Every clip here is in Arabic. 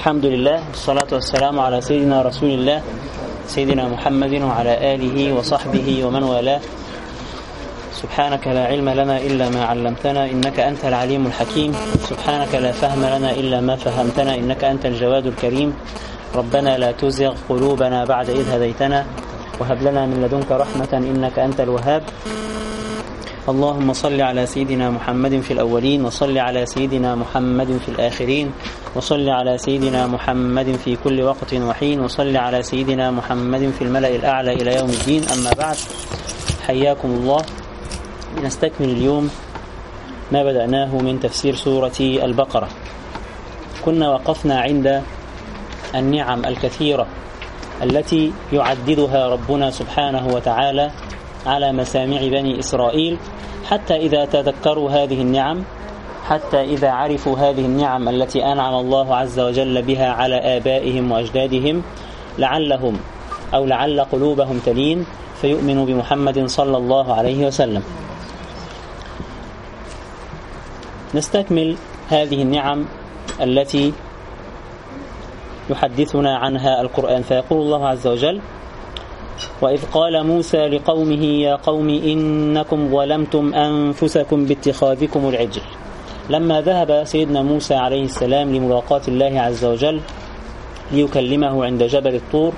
الحمد لله والصلاة والسلام على سيدنا رسول الله سيدنا محمد وعلى آله وصحبه ومن والاه. سبحانك لا علم لنا إلا ما علمتنا إنك أنت العليم الحكيم. سبحانك لا فهم لنا إلا ما فهمتنا إنك أنت الجواد الكريم. ربنا لا تزغ قلوبنا بعد إذ هديتنا وهب لنا من لدنك رحمة إنك أنت الوهاب. اللهم صل على سيدنا محمد في الأولين وصل على سيدنا محمد في الآخرين. وصل على سيدنا محمد في كل وقت وحين وصل على سيدنا محمد في الملأ الأعلى إلى يوم الدين. أما بعد حياكم الله. نستكمل اليوم ما بدأناه من تفسير سورة البقرة. كنا وقفنا عند النعم الكثيرة التي يعددها ربنا سبحانه وتعالى على مسامع بني إسرائيل حتى إذا تذكروا هذه النعم حتى إذا عرفوا هذه النعم التي أنعم الله عز وجل بها على آبائهم وأجدادهم لعلهم أو لعل قلوبهم تلين فيؤمنوا بمحمد صلى الله عليه وسلم. نستكمل هذه النعم التي يحدثنا عنها القرآن. فيقول الله عز وجل وإذ قال موسى لقومه يا قوم إنكم ظلمتم أنفسكم باتخاذكم العجل. لما ذهب سيدنا موسى عليه السلام لملاقاة الله عز وجل ليكلمه عند جبل الطور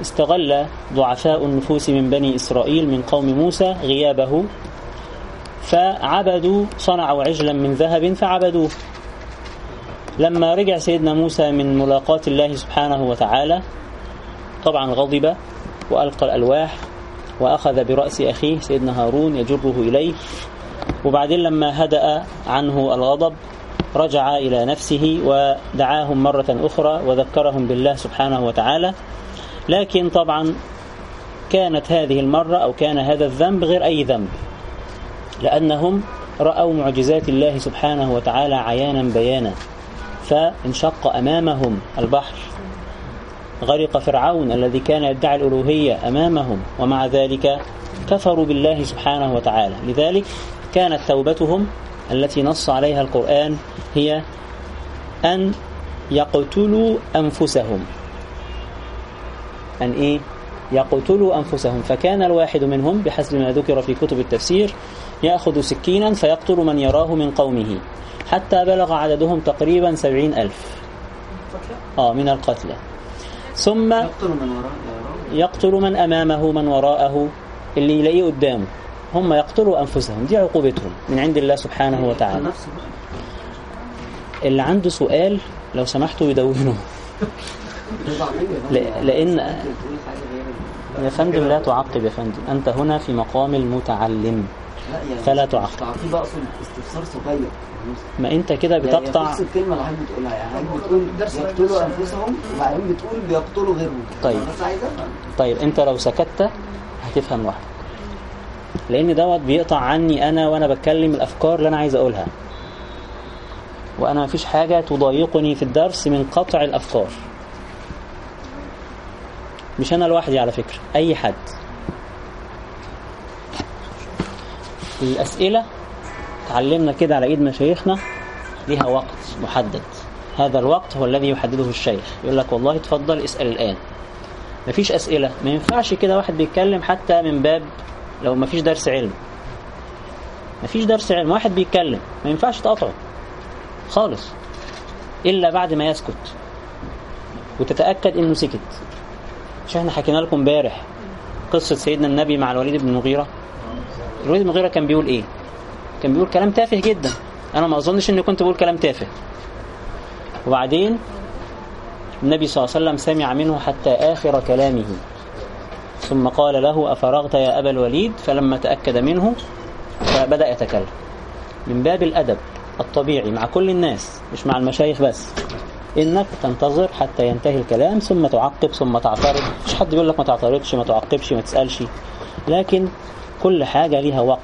استغل ضعفاء النفوس من بني إسرائيل من قوم موسى غيابه فعبدوا صنعوا عجلا من ذهب فعبدوه. لما رجع سيدنا موسى من ملاقاة الله سبحانه وتعالى طبعا غضب وألقى الألواح وأخذ برأس أخيه سيدنا هارون يجره إليه. وبعدين لما هدأ عنه الغضب رجع إلى نفسه ودعاهم مرة أخرى وذكرهم بالله سبحانه وتعالى. لكن طبعا كانت هذه المرة أو كان هذا الذنب غير أي ذنب لأنهم رأوا معجزات الله سبحانه وتعالى عيانا بيانا فانشق أمامهم البحر. غرق فرعون الذي كان يدعي الألوهية أمامهم ومع ذلك كفروا بالله سبحانه وتعالى. لذلك كانت توبتهم التي نص عليها القرآن هي أن يقتلوا أنفسهم. أن إيه؟ يقتلوا أنفسهم. فكان الواحد منهم بحسب ما ذكر في كتب التفسير يأخذ سكينا فيقتل من يراه من قومه حتى بلغ عددهم تقريبا سبعين ألف. آه من القتلى. ثم يقتل من يقتل من أمامه من وراءه اللي يلاقيه قدامه. هم يقتلوا أنفسهم. دي عقوبتهم من عند الله سبحانه وتعالى. اللي عنده سؤال لو سمحتوا يدونه لأن يا فندم لا تعقب يا فندم. أنت هنا في مقام المتعلم. لا يعني فلا تعقب. تعقيب اقصد استفسار صغير ما أنت كده بتقطع. يعني نفس الكلمة اللي حضرتك بتقولها. يعني حضرتك بتقول يقتلوا أنفسهم وبعدين بتقول بيقتلوا غيرهم. طيب. بس طيب أنت لو سكت هتفهم لوحدك. لأن دوت بيقطع عني أنا وأنا بتكلم الأفكار اللي أنا عايز أقولها. وأنا مفيش حاجة تضايقني في الدرس من قطع الأفكار. مش أنا لوحدي على فكرة أي حد. الأسئلة تعلمنا كده على إيد مشايخنا لها وقت محدد. هذا الوقت هو الذي يحدده الشيخ. يقول لك والله اتفضل اسأل الآن. مفيش أسئلة ما ينفعش كده واحد بيتكلم حتى من باب لو مفيش درس علم. مفيش درس علم. واحد بيتكلم. ما ينفعش تقطعه خالص. إلا بعد ما يسكت. وتتأكد إنه سكت. مش إحنا حكينا لكم امبارح قصة سيدنا النبي مع الوليد بن المغيرة. الوليد بن المغيرة كان بيقول إيه؟ كان بيقول كلام تافه جدا. أنا ما أظنش إني كنت بقول كلام تافه. وبعدين النبي صلى الله عليه وسلم سمع منه حتى آخر كلامه. ثم قال له أفرغت يا أبا الوليد؟ فلما تأكد منه فبدأ يتكلم. من باب الأدب الطبيعي مع كل الناس مش مع المشايخ بس. إنك تنتظر حتى ينتهي الكلام ثم تعقب ثم تعترض. مش حد بيقول لك ما تعترضش ما تعقبش ما تسألش. لكن كل حاجة لها وقت.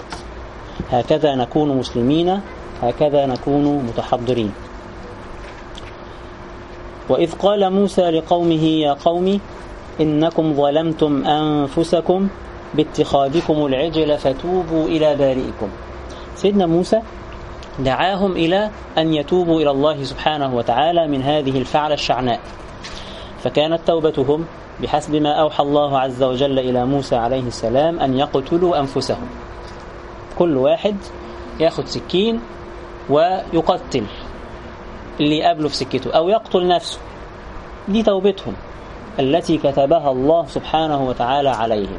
هكذا نكون مسلمين هكذا نكون متحضرين. وإذ قال موسى لقومه يا قوم إنكم ظلمتم أنفسكم باتخاذكم العجل فتوبوا إلى بارئكم. سيدنا موسى دعاهم إلى أن يتوبوا إلى الله سبحانه وتعالى من هذه الفعلة الشعناء. فكانت توبتهم بحسب ما أوحى الله عز وجل إلى موسى عليه السلام أن يقتلوا أنفسهم. كل واحد ياخد سكين ويقتل اللي يقابله في سكته أو يقتل نفسه. دي توبتهم. التي كتبها الله سبحانه وتعالى عليهم.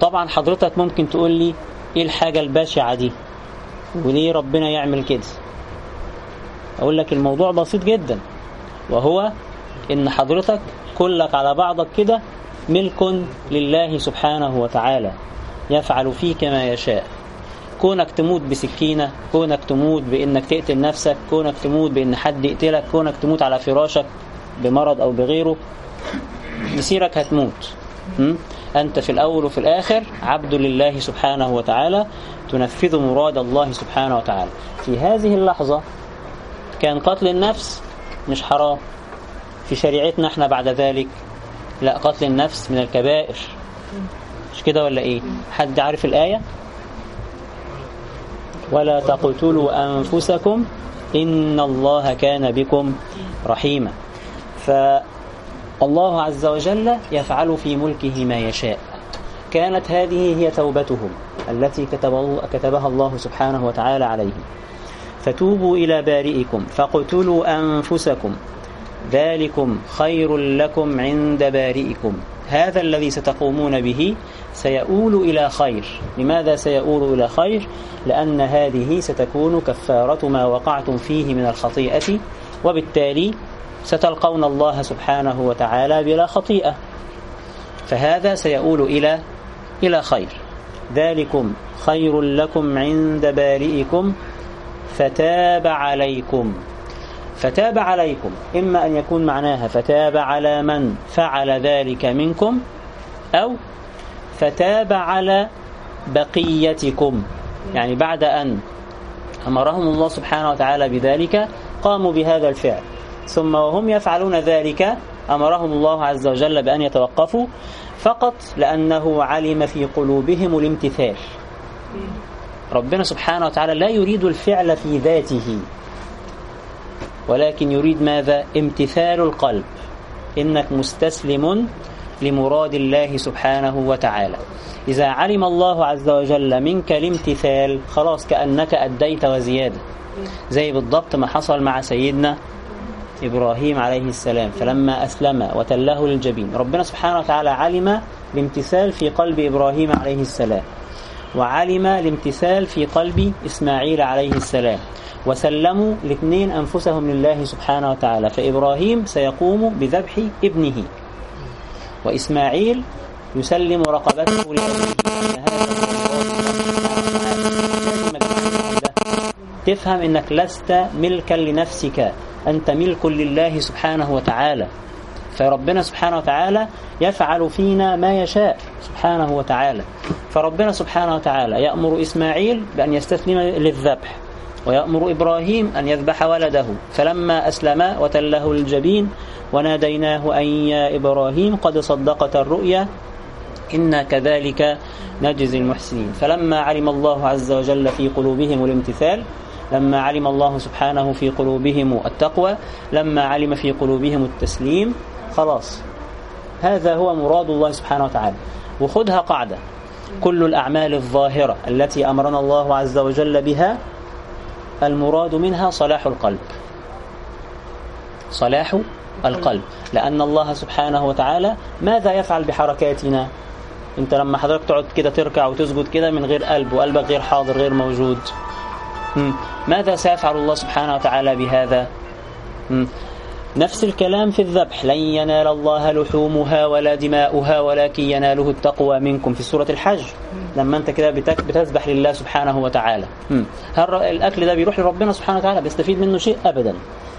طبعا حضرتك ممكن تقول لي إيه الحاجة البشعة دي؟ وليه ربنا يعمل كده؟ أقول لك الموضوع بسيط جدا. وهو إن حضرتك كلك على بعضك كده ملك لله سبحانه وتعالى يفعل فيك ما يشاء. كونك تموت بسكينة كونك تموت بإنك تقتل نفسك كونك تموت بإن حد يقتلك كونك تموت على فراشك بمرض أو بغيره مسيرك هتموت? أنت في الأول وفي الآخر عبد لله سبحانه وتعالى تنفذ مراد الله سبحانه وتعالى. في هذه اللحظة كان قتل النفس مش حرام. في شريعتنا إحنا بعد ذلك لا قتل النفس من الكبائر. مش كده ولا إيه؟ حد عارف الآية؟ ولا تقتلوا أنفسكم إن الله كان بكم رحيما. فالله عز وجل يفعل في ملكه ما يشاء. كانت هذه هي توبتهم التي كتب كتبها الله سبحانه وتعالى عليهم. فتوبوا إلى بارئكم فاقتلوا أنفسكم. ذلكم خير لكم عند بارئكم. هذا الذي ستقومون به سيؤول إلى خير. لماذا سيؤول إلى خير؟ لأن هذه ستكون كفارة ما وقعتم فيه من الخطيئة وبالتالي ستلقون الله سبحانه وتعالى بلا خطيئة. فهذا سيؤول إلى إلى خير. ذلكم خير لكم عند بارئكم فتاب عليكم. فتاب عليكم. إما أن يكون معناها فتاب على من فعل ذلك منكم أو فتاب على بقيتكم. يعني بعد أن أمرهم الله سبحانه وتعالى بذلك قاموا بهذا الفعل. ثم وهم يفعلون ذلك أمرهم الله عز وجل بأن يتوقفوا فقط لأنه علم في قلوبهم الامتثال. ربنا سبحانه وتعالى لا يريد الفعل في ذاته ولكن يريد ماذا؟ امتثال القلب. إنك مستسلم لمراد الله سبحانه وتعالى. إذا علم الله عز وجل منك الامتثال خلاص كأنك أديت وزيادة. زي بالضبط ما حصل مع سيدنا إبراهيم عليه السلام فلما أسلم وتله للجبين. ربنا سبحانه وتعالى علم الامتثال في قلب إبراهيم عليه السلام. وعلم الامتثال في قلب إسماعيل عليه السلام. وسلموا الاثنين أنفسهم لله سبحانه وتعالى. فإبراهيم سيقوم بذبح ابنه. وإسماعيل يسلم رقبته تفهم إنك لست ملكا لنفسك. أنت ملك لله سبحانه وتعالى. فربنا سبحانه وتعالى يفعل فينا ما يشاء سبحانه وتعالى. فربنا سبحانه وتعالى يأمر إسماعيل بأن يستسلم للذبح ويأمر إبراهيم أن يذبح ولده. فلما أسلما وتله الجبين وناديناه أن يا إبراهيم قد صدقت الرؤيا إنا كذلك نجزي المحسنين. فلما علم الله عز وجل في قلوبهم الامتثال لما علم الله سبحانه في قلوبهم التقوى لما علم في قلوبهم التسليم خلاص. هذا هو مراد الله سبحانه وتعالى. وخذها قاعدة. كل الأعمال الظاهرة التي أمرنا الله عز وجل بها المراد منها صلاح القلب. صلاح القلب. لأن الله سبحانه وتعالى ماذا يفعل بحركاتنا؟ أنت لما حضرتك تقعد كده تركع وتسجد كده من غير قلب وقلبك غير حاضر غير موجود. ماذا سيفعل الله سبحانه وتعالى بهذا؟ نفس الكلام في الذبح. لن ينال الله لحومها ولا دماؤها ولكن يناله التقوى منكم. في سورة الحج لما انت كده بتذبح لله سبحانه وتعالى. هل الأكل ده بيروح لربنا سبحانه وتعالى؟ بيستفيد منه شيء؟ أبدا.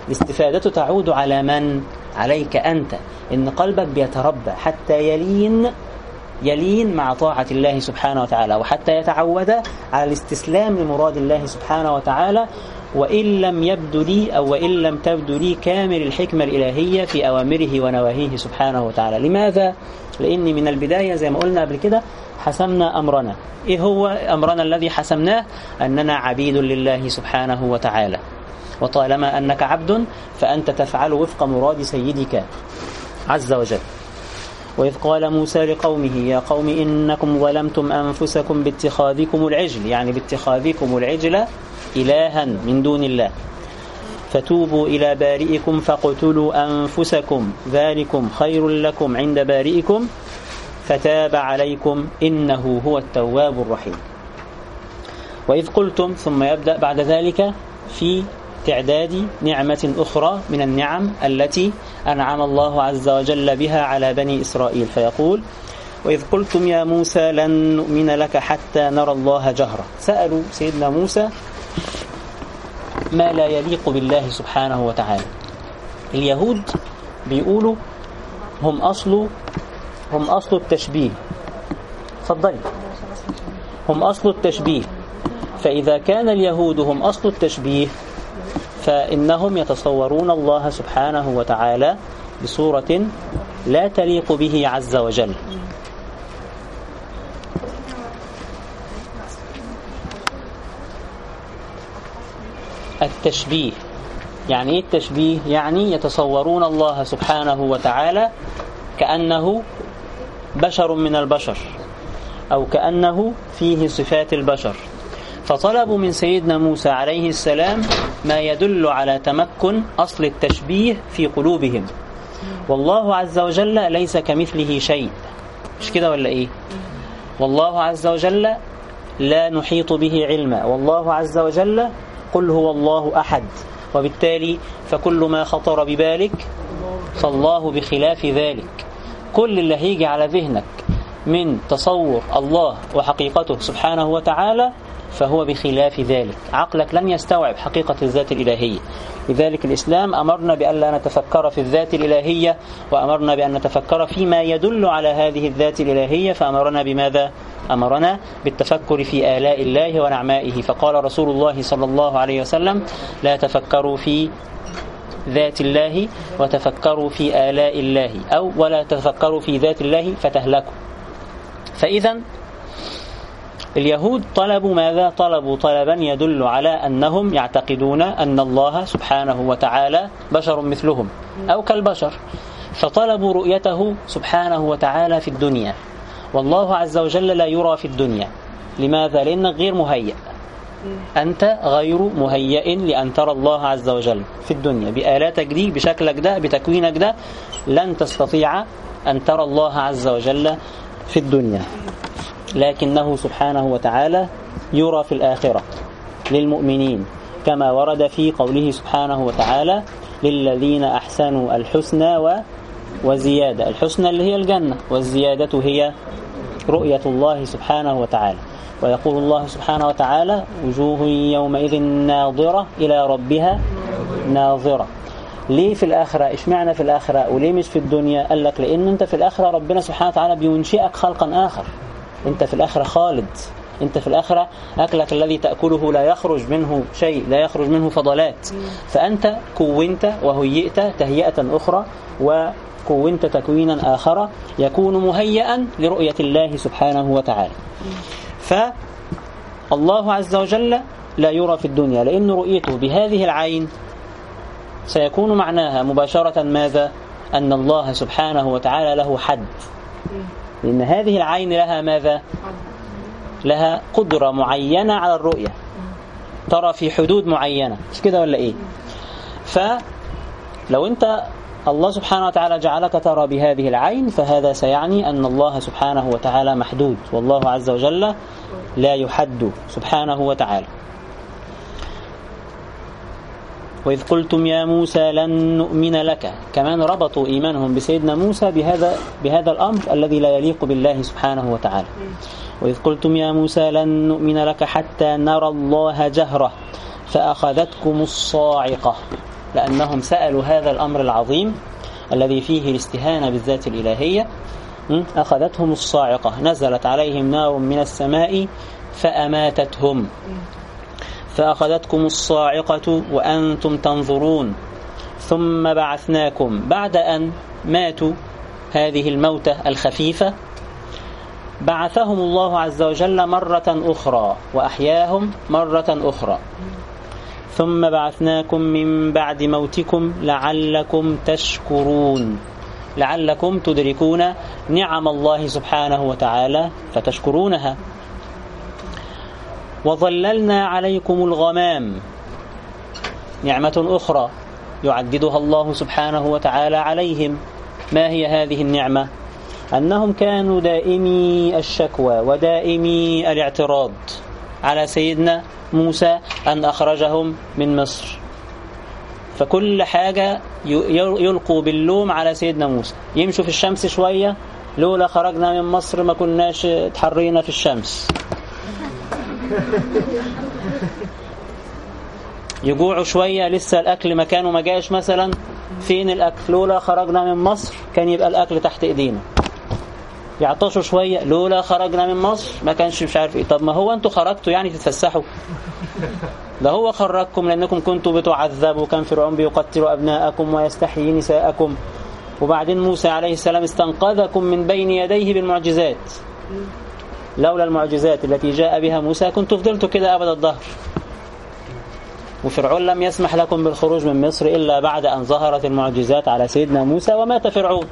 الاستفادة تعود على من؟ عليك أنت. إن قلبك بيتربى حتى يلين يلين مع طاعة الله سبحانه وتعالى وحتى يتعود على الاستسلام لمراد الله سبحانه وتعالى وإن لم يبدو لي أو وإن لم تبدو لي كامل الحكمة الإلهية في أوامره ونواهيه سبحانه وتعالى. لماذا؟ لأن من البداية زي ما قلنا قبل كده حسمنا أمرنا. إيه هو أمرنا الذي حسمناه؟ أننا عبيد لله سبحانه وتعالى. وطالما أنك عبد فأنت تفعل وفق مراد سيدك عز وجل. وإذ قال موسى لقومه يا قوم إنكم ظلمتم أنفسكم باتخاذكم العجل. يعني باتخاذكم العجل إلها من دون الله. فتوبوا إلى بارئكم فاقتلوا أنفسكم ذلكم خير لكم عند بارئكم. فتاب عليكم إنه هو التواب الرحيم. وإذ قلتم ثم يبدأ بعد ذلك في تعداد نعمة أخرى من النعم التي أنعم الله عز وجل بها على بني إسرائيل فيقول وإذ قلتم يا موسى لن نؤمن لك حتى نرى الله جهرة. سألوا سيدنا موسى ما لا يليق بالله سبحانه وتعالى؟ اليهود بيقولوا هم أصل هم أصل التشبيه. تفضلي هم أصل التشبيه. فإذا كان اليهود هم أصل التشبيه فإنهم يتصورون الله سبحانه وتعالى بصورة لا تليق به عز وجل. التشبيه. يعني إيه التشبيه؟ يعني يتصورون الله سبحانه وتعالى كأنه بشر من البشر أو كأنه فيه صفات البشر. فطلبوا من سيدنا موسى عليه السلام ما يدل على تمكن أصل التشبيه في قلوبهم. والله عز وجل ليس كمثله شيء. مش كده ولا إيه؟ والله عز وجل لا نحيط به علما. والله عز وجل قل هو الله أحد. وبالتالي فكل ما خطر ببالك فالله بخلاف ذلك. كل اللي هيجي على ذهنك من تصور الله وحقيقته سبحانه وتعالى فهو بخلاف ذلك. عقلك لن يستوعب حقيقة الذات الإلهية. لذلك الإسلام أمرنا بأن لا نتفكر في الذات الإلهية وأمرنا بأن نتفكر فيما يدل على هذه الذات الإلهية فأمرنا بماذا؟ أمرنا بالتفكر في آلاء الله ونعمائه. فقال رسول الله صلى الله عليه وسلم لا تفكروا في ذات الله وتفكروا في آلاء الله أو ولا تفكروا في ذات الله فتهلكوا. فإذا اليهود طلبوا ماذا؟ طلبوا طلبا يدل على أنهم يعتقدون أن الله سبحانه وتعالى بشر مثلهم أو كالبشر. فطلبوا رؤيته سبحانه وتعالى في الدنيا. والله عز وجل لا يرى في الدنيا. لماذا؟ لأنك غير مهيأ. أنت غير مهيئ لأن ترى الله عز وجل في الدنيا. بآلاتك دي بشكلك ده بتكوينك ده لن تستطيع أن ترى الله عز وجل في الدنيا. لكنه سبحانه وتعالى يرى في الآخرة للمؤمنين كما ورد في قوله سبحانه وتعالى للذين أحسنوا الحسنى و وزيادة. الحسنى اللي هي الجنة والزيادة هي رؤية الله سبحانه وتعالى. ويقول الله سبحانه وتعالى وجوه يومئذ ناظرة إلى ربها ناظرة. ليه في الآخرة؟ اشمعنى في الآخرة؟ وليه مش في الدنيا؟ قال لك لأن أنت في الآخرة ربنا سبحانه وتعالى بينشئك خلقا آخر. أنت في الآخرة خالد. أنت في الآخرة أكلك الذي تأكله لا يخرج منه شيء لا يخرج منه فضلات. فأنت كونت وهيئت تهيئة أخرى وكونت تكوينا آخر يكون مهيئا لرؤية الله سبحانه وتعالى. فالله عز وجل لا يرى في الدنيا لأن رؤيته بهذه العين سيكون معناها مباشرة ماذا؟ أن الله سبحانه وتعالى له حد. لأن هذه العين لها ماذا؟ لها قدرة معينة على الرؤية ترى في حدود معينة مش كده ولا إيه؟ فلو أنت الله سبحانه وتعالى جعلك ترى بهذه العين فهذا سيعني أن الله سبحانه وتعالى محدود والله عز وجل لا يحد سبحانه وتعالى وإذ قلتم يا موسى لن نؤمن لك. كمان ربطوا إيمانهم بسيدنا موسى بهذا بهذا الأمر الذي لا يليق بالله سبحانه وتعالى. وإذ قلتم يا موسى لن نؤمن لك حتى نرى الله جهرة فأخذتكم الصاعقة. لأنهم سألوا هذا الأمر العظيم الذي فيه الاستهانة بالذات الإلهية. أخذتهم الصاعقة. نزلت عليهم نار من السماء فأماتتهم. فأخذتكم الصاعقة وأنتم تنظرون. ثم بعثناكم. بعد أن ماتوا هذه الموتة الخفيفة بعثهم الله عز وجل مرة أخرى وأحياهم مرة أخرى. ثم بعثناكم من بعد موتكم لعلكم تشكرون. لعلكم تدركون نعم الله سبحانه وتعالى فتشكرونها. وظللنا عليكم الغمام. نعمة أخرى يعددها الله سبحانه وتعالى عليهم. ما هي هذه النعمة؟ أنهم كانوا دائمي الشكوى ودائمي الاعتراض على سيدنا موسى أن أخرجهم من مصر. فكل حاجة يلقوا باللوم على سيدنا موسى. يمشوا في الشمس شوية لولا خرجنا من مصر ما كناش تحرينا في الشمس. يجوعوا شوية لسه الأكل مكانه ما جاش مثلا. فين الأكل لولا خرجنا من مصر كان يبقى الأكل تحت إيدينا. يعطشوا شوية لولا خرجنا من مصر ما كانش مش عارف إيه. طب ما هو أنتوا خرجتوا يعني تتفسحوا؟ ده هو خرجكم لأنكم كنتوا بتعذبوا. كان فرعون بيقتل أبناءكم ويستحيي نساءكم. وبعدين موسى عليه السلام استنقذكم من بين يديه بالمعجزات. لولا المعجزات التي جاء بها موسى كنت فضلتوا كده أبد الظهر وفرعون لم يسمح لكم بالخروج من مصر إلا بعد أن ظهرت المعجزات على سيدنا موسى ومات فرعون.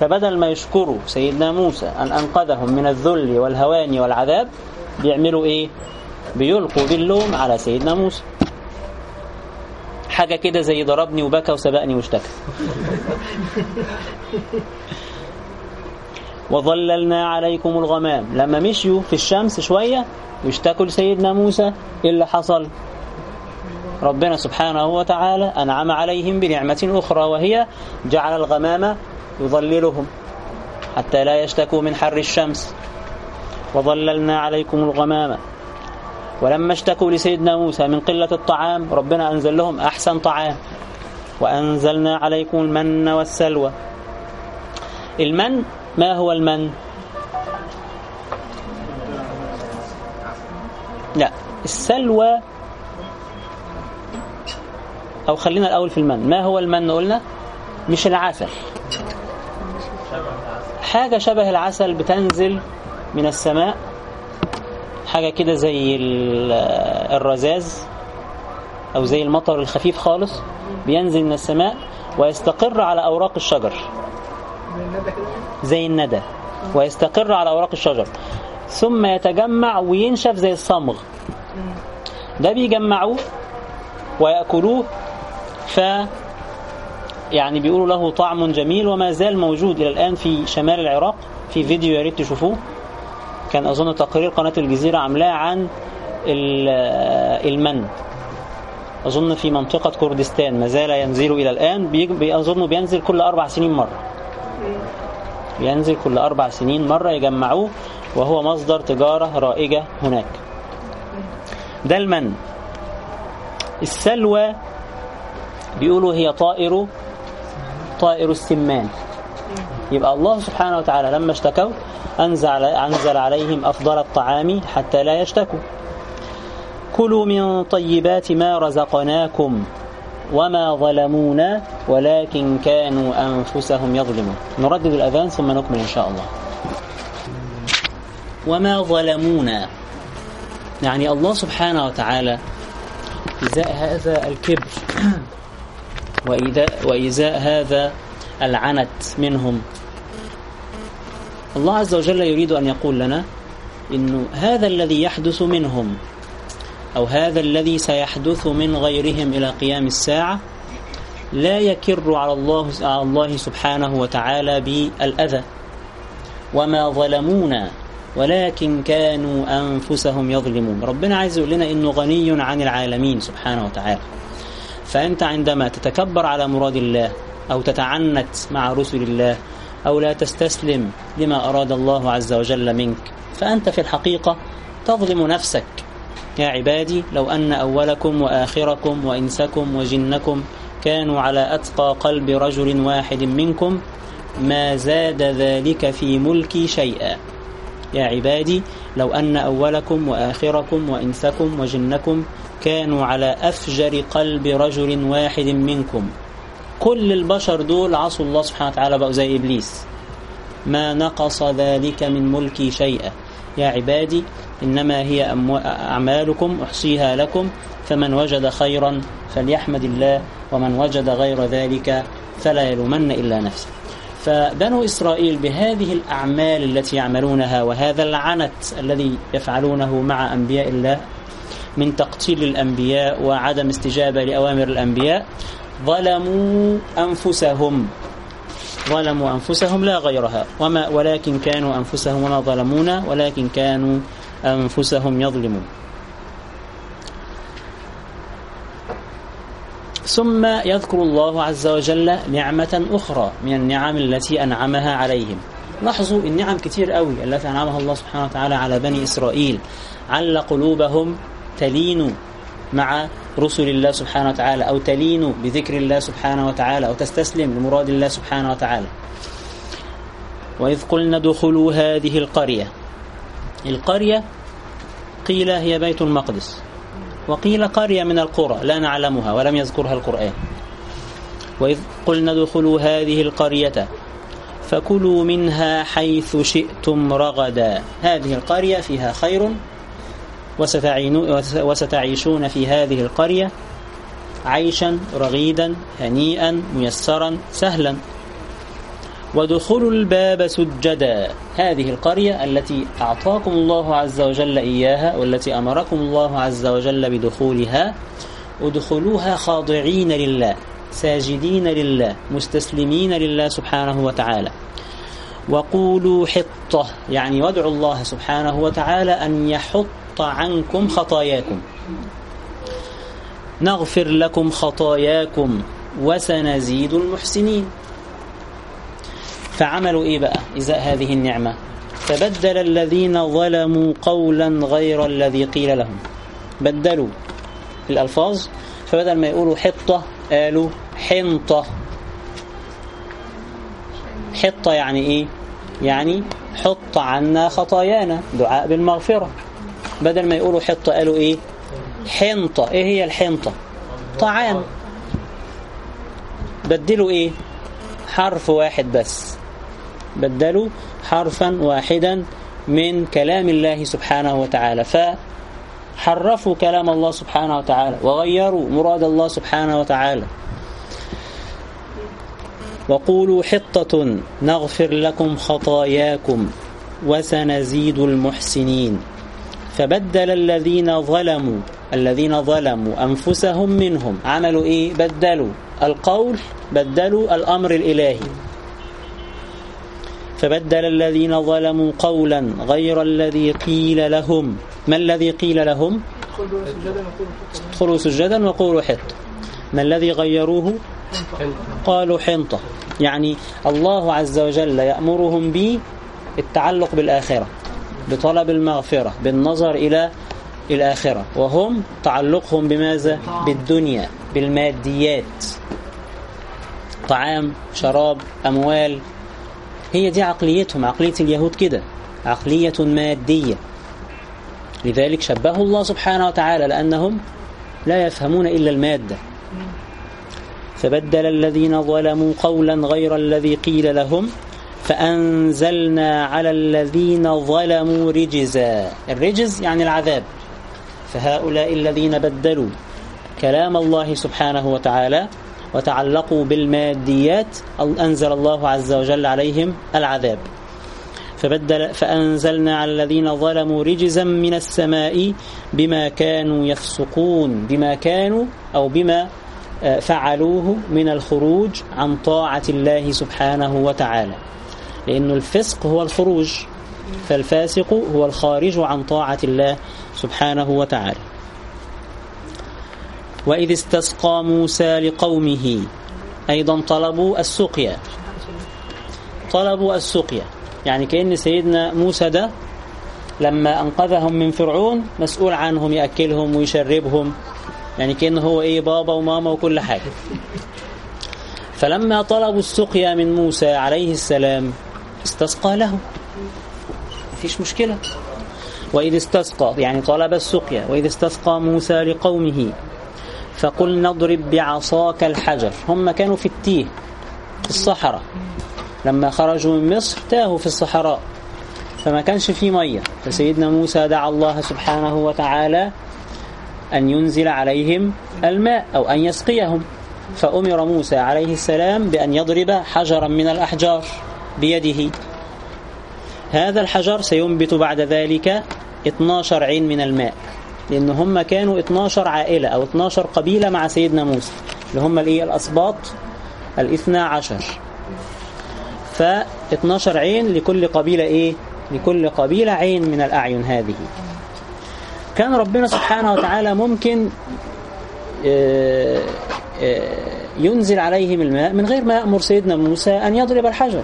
فبدل ما يشكروا سيدنا موسى أن أنقذهم من الذل والهوان والعذاب بيعملوا إيه؟ بيلقوا باللوم على سيدنا موسى. حاجة كده زي ضربني وبكى وسبقني واشتكى. وظللنا عليكم الغمام. لما مشيوا في الشمس شوية واشتكوا لسيدنا موسى إيه اللي حصل؟ ربنا سبحانه وتعالى أنعم عليهم بنعمة أخرى وهي جعل الغمام يظللهم حتى لا يشتكوا من حر الشمس. وظللنا عليكم الغمام. ولما اشتكوا لسيدنا موسى من قلة الطعام ربنا أنزل لهم أحسن طعام. وأنزلنا عليكم المن والسلوى. المن ما هو المن؟ لا السلوى أو خلينا الأول في المن. ما هو المن قلنا؟ مش العسل. حاجة شبه العسل بتنزل من السماء حاجة كده زي الرذاذ أو زي المطر الخفيف خالص بينزل من السماء ويستقر على أوراق الشجر. زي الندى ويستقر على أوراق الشجر. ثم يتجمع وينشف زي الصمغ. ده بيجمعوه ويأكلوه ف يعني بيقولوا له طعم جميل وما زال موجود إلى الآن في شمال العراق. في فيديو يا ريت تشوفوه. كان أظن تقرير قناة الجزيرة عاملاه عن المن. أظن في منطقة كردستان ما زال ينزل إلى الآن أظن بينزل كل أربع سنين مرة. ينزل كل أربع سنين مرة يجمعوه وهو مصدر تجارة رائجة هناك. ده المن. السلوى بيقولوا هي طائر طائر السمان. يبقى الله سبحانه وتعالى لما اشتكوا أنزل, أنزل عليهم أفضل الطعام حتى لا يشتكوا. كلوا من طيبات ما رزقناكم. وما ظلمونا ولكن كانوا أنفسهم يظلمون. نردد الأذان ثم نكمل إن شاء الله. وما ظلمونا. يعني الله سبحانه وتعالى إزاء هذا الكبر وإزاء هذا العنت منهم. الله عز وجل يريد أن يقول لنا إنه هذا الذي يحدث منهم أو هذا الذي سيحدث من غيرهم إلى قيام الساعة لا يكر على الله على الله سبحانه وتعالى بالأذى. وما ظلمونا ولكن كانوا أنفسهم يظلمون. ربنا عايز يقول لنا إنه غني عن العالمين سبحانه وتعالى. فأنت عندما تتكبر على مراد الله أو تتعنت مع رسل الله أو لا تستسلم لما أراد الله عز وجل منك فأنت في الحقيقة تظلم نفسك. يا عبادي لو أن أولكم وآخركم وإنسكم وجنكم كانوا على أتقى قلب رجل واحد منكم ما زاد ذلك في ملكي شيئا. يا عبادي لو أن أولكم وآخركم وإنسكم وجنكم كانوا على أفجر قلب رجل واحد منكم. كل البشر دول عصوا الله سبحانه وتعالى بقوا زي إبليس. ما نقص ذلك من ملكي شيئا. يا عبادي إنما هي أعمالكم أحصيها لكم فمن وجد خيرا فليحمد الله ومن وجد غير ذلك فلا يلومن إلا نفسه. فبنو إسرائيل بهذه الأعمال التي يعملونها وهذا العنت الذي يفعلونه مع أنبياء الله من تقتيل الأنبياء وعدم استجابة لأوامر الأنبياء ظلموا أنفسهم. ظلموا أنفسهم لا غيرها. وما ولكن كانوا أنفسهم وما ظلمونا ولكن كانوا أنفسهم يظلمون. ثم يذكر الله عز وجل نعمة أخرى من النعم التي أنعمها عليهم. لاحظوا النعم كتير قوي التي أنعمها الله سبحانه وتعالى على بني إسرائيل. عل قلوبهم تلين مع رسل الله سبحانه وتعالى أو تلين بذكر الله سبحانه وتعالى أو تستسلم لمراد الله سبحانه وتعالى. وإذ قلنا ادخلوا هذه القرية. القرية قيل هي بيت المقدس. وقيل قرية من القرى لا نعلمها ولم يذكرها القرآن. وإذ قلنا ادخلوا هذه القرية فكلوا منها حيث شئتم رغدا. هذه القرية فيها خير وستعيشون في هذه القرية عيشا رغيدا هنيئا ميسرا سهلا. ودخلوا الباب سجدا. هذه القرية التي أعطاكم الله عز وجل إياها والتي أمركم الله عز وجل بدخولها ادخلوها خاضعين لله ساجدين لله مستسلمين لله سبحانه وتعالى. وقولوا حطة. يعني وادعوا الله سبحانه وتعالى أن يحط عنكم خطاياكم. نغفر لكم خطاياكم وسنزيد المحسنين. فعملوا إيه بقى؟ إزاء هذه النعمة. فبدل الذين ظلموا قولا غير الذي قيل لهم. بدلوا الألفاظ. فبدل ما يقولوا حطة قالوا حنطة. حطة يعني إيه؟ يعني حط عنا خطايانا دعاء بالمغفرة. بدل ما يقولوا حطة قالوا إيه؟ حنطة. إيه هي الحنطة؟ طعام. بدلوا إيه؟ حرف واحد بس. بدلوا حرفا واحدا من كلام الله سبحانه وتعالى. فحرفوا كلام الله سبحانه وتعالى. وغيروا مراد الله سبحانه وتعالى. وقولوا حطة نغفر لكم خطاياكم وسنزيد المحسنين. فبدل الذين ظلموا الذين ظلموا أنفسهم منهم عملوا إيه؟ بدلوا. القول بدلوا الأمر الإلهي. فبدل الذين ظلموا قولا غير الذي قيل لهم. ما الذي قيل لهم؟ ادخلوا سجدا وقولوا حط ما الذي غيروه؟ قالوا حنطة. يعني الله عز وجل يأمرهم بالتعلق بالآخرة بطلب المغفرة بالنظر إلى الآخرة. وهم تعلقهم بماذا؟ بالدنيا بالماديات. طعام شراب أموال. هي دي عقليتهم. عقلية اليهود كده. عقلية مادية. لذلك شبهوا الله سبحانه وتعالى لأنهم لا يفهمون إلا المادة. فبدل الذين ظلموا قولا غير الذي قيل لهم فأنزلنا على الذين ظلموا رجزا. الرجز يعني العذاب. فهؤلاء الذين بدلوا كلام الله سبحانه وتعالى وتعلقوا بالماديات أنزل الله عز وجل عليهم العذاب. فبدل فأنزلنا على الذين ظلموا رجزا من السماء بما كانوا يفسقون بما كانوا أو بما فعلوه من الخروج عن طاعة الله سبحانه وتعالى. لأن الفسق هو الخروج فالفاسق هو الخارج عن طاعة الله سبحانه وتعالى. وإذ استسقى موسى لقومه أيضا طلبوا السقيا. طلبوا السقيا. يعني كأن سيدنا موسى ده لما أنقذهم من فرعون مسؤول عنهم يأكلهم ويشربهم. يعني كأنه هو إيه بابا وماما وكل حاجة. فلما طلبوا السقيا من موسى عليه السلام استسقى له. مفيش مشكلة. وإذ استسقى يعني طلب السقيا وإذ استسقى موسى لقومه فقل نضرب بعصاك الحجر. هم كانوا في التيه في الصحراء. لما خرجوا من مصر تاهوا في الصحراء. فما كانش فيه مية. فسيدنا موسى دعا الله سبحانه وتعالى أن ينزل عليهم الماء أو أن يسقيهم. فأمر موسى عليه السلام بأن يضرب حجرا من الأحجار بيده. هذا الحجر سينبت بعد ذلك 12 عين من الماء لأن هم كانوا 12 عائلة أو 12 قبيلة مع سيدنا موسى اللي هم الإيه؟ الأسباط الاثنى عشر. ف 12 عين لكل قبيلة إيه؟ لكل قبيلة عين من الأعين هذه. كان ربنا سبحانه وتعالى ممكن ينزل عليهم الماء من غير ما يأمر سيدنا موسى أن يضرب الحجر.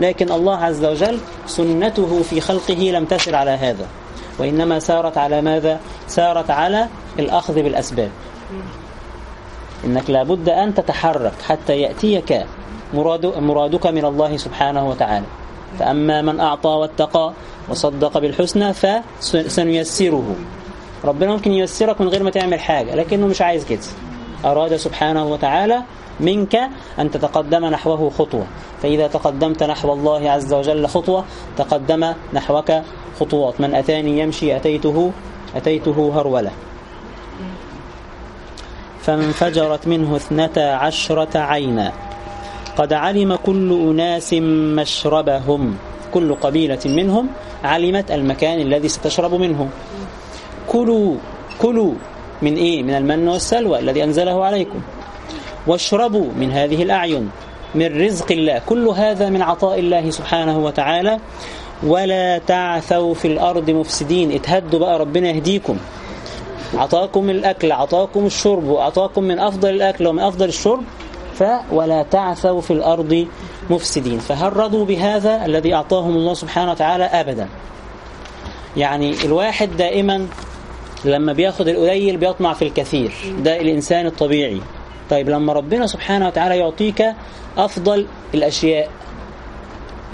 لكن الله عز وجل سنته في خلقه لم تسر على هذا. وإنما سارت على ماذا؟ سارت على الأخذ بالأسباب. إنك لابد أن تتحرك حتى يأتيك مراد مرادك من الله سبحانه وتعالى. فأما من أعطى واتقى وصدق بالحسنى فسنيسره. ربنا ممكن ييسرك من غير ما تعمل حاجة لكنه مش عايز كده. أراد سبحانه وتعالى منك أن تتقدم نحوه خطوة. فإذا تقدمت نحو الله عز وجل خطوة تقدم نحوك خطوات. من أتاني يمشي أتيته أتيته هرولة. فانفجرت منه اثنتا عشرة عينا. قد علم كل أناس مشربهم. كل قبيلة منهم علمت المكان الذي ستشرب منه. كلوا كلوا من إيه؟ من المن والسلوى الذي أنزله عليكم. واشربوا من هذه الأعين من رزق الله. كل هذا من عطاء الله سبحانه وتعالى. ولا تعثوا في الأرض مفسدين. اتهدوا بقى ربنا يهديكم. عطاكم الأكل عطاكم الشرب وعطاكم من أفضل الأكل ومن أفضل الشرب. فولا تعثوا في الأرض مفسدين. فهل رضوا بهذا الذي أعطاهم الله سبحانه وتعالى؟ أبدا. يعني الواحد دائما لما بياخد القليل بيطمع في الكثير. ده الإنسان الطبيعي. طيب لما ربنا سبحانه وتعالى يعطيك أفضل الأشياء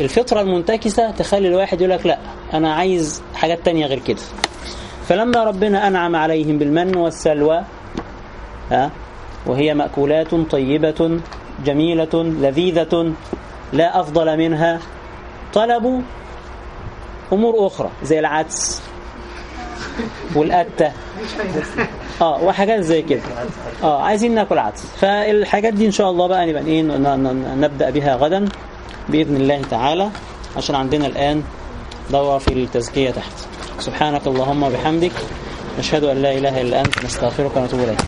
الفطرة المنتكسة تخلي الواحد يقول لك لا أنا عايز حاجات تانية غير كده. فلما ربنا أنعم عليهم بالمن والسلوى ها وهي مأكولات طيبة جميلة لذيذة لا أفضل منها. طلبوا أمور أخرى زي العدس والقتة. آه وحاجات زي كده. آه عايزين ناكل عدس. فالحاجات دي إن شاء الله بقى نبقى إيه نبدأ بها غدا بإذن الله تعالى عشان عندنا الآن دوره في التزكية تحت. سبحانك اللهم وبحمدك نشهد أن لا إله إلا أنت نستغفرك ونتوب إليك.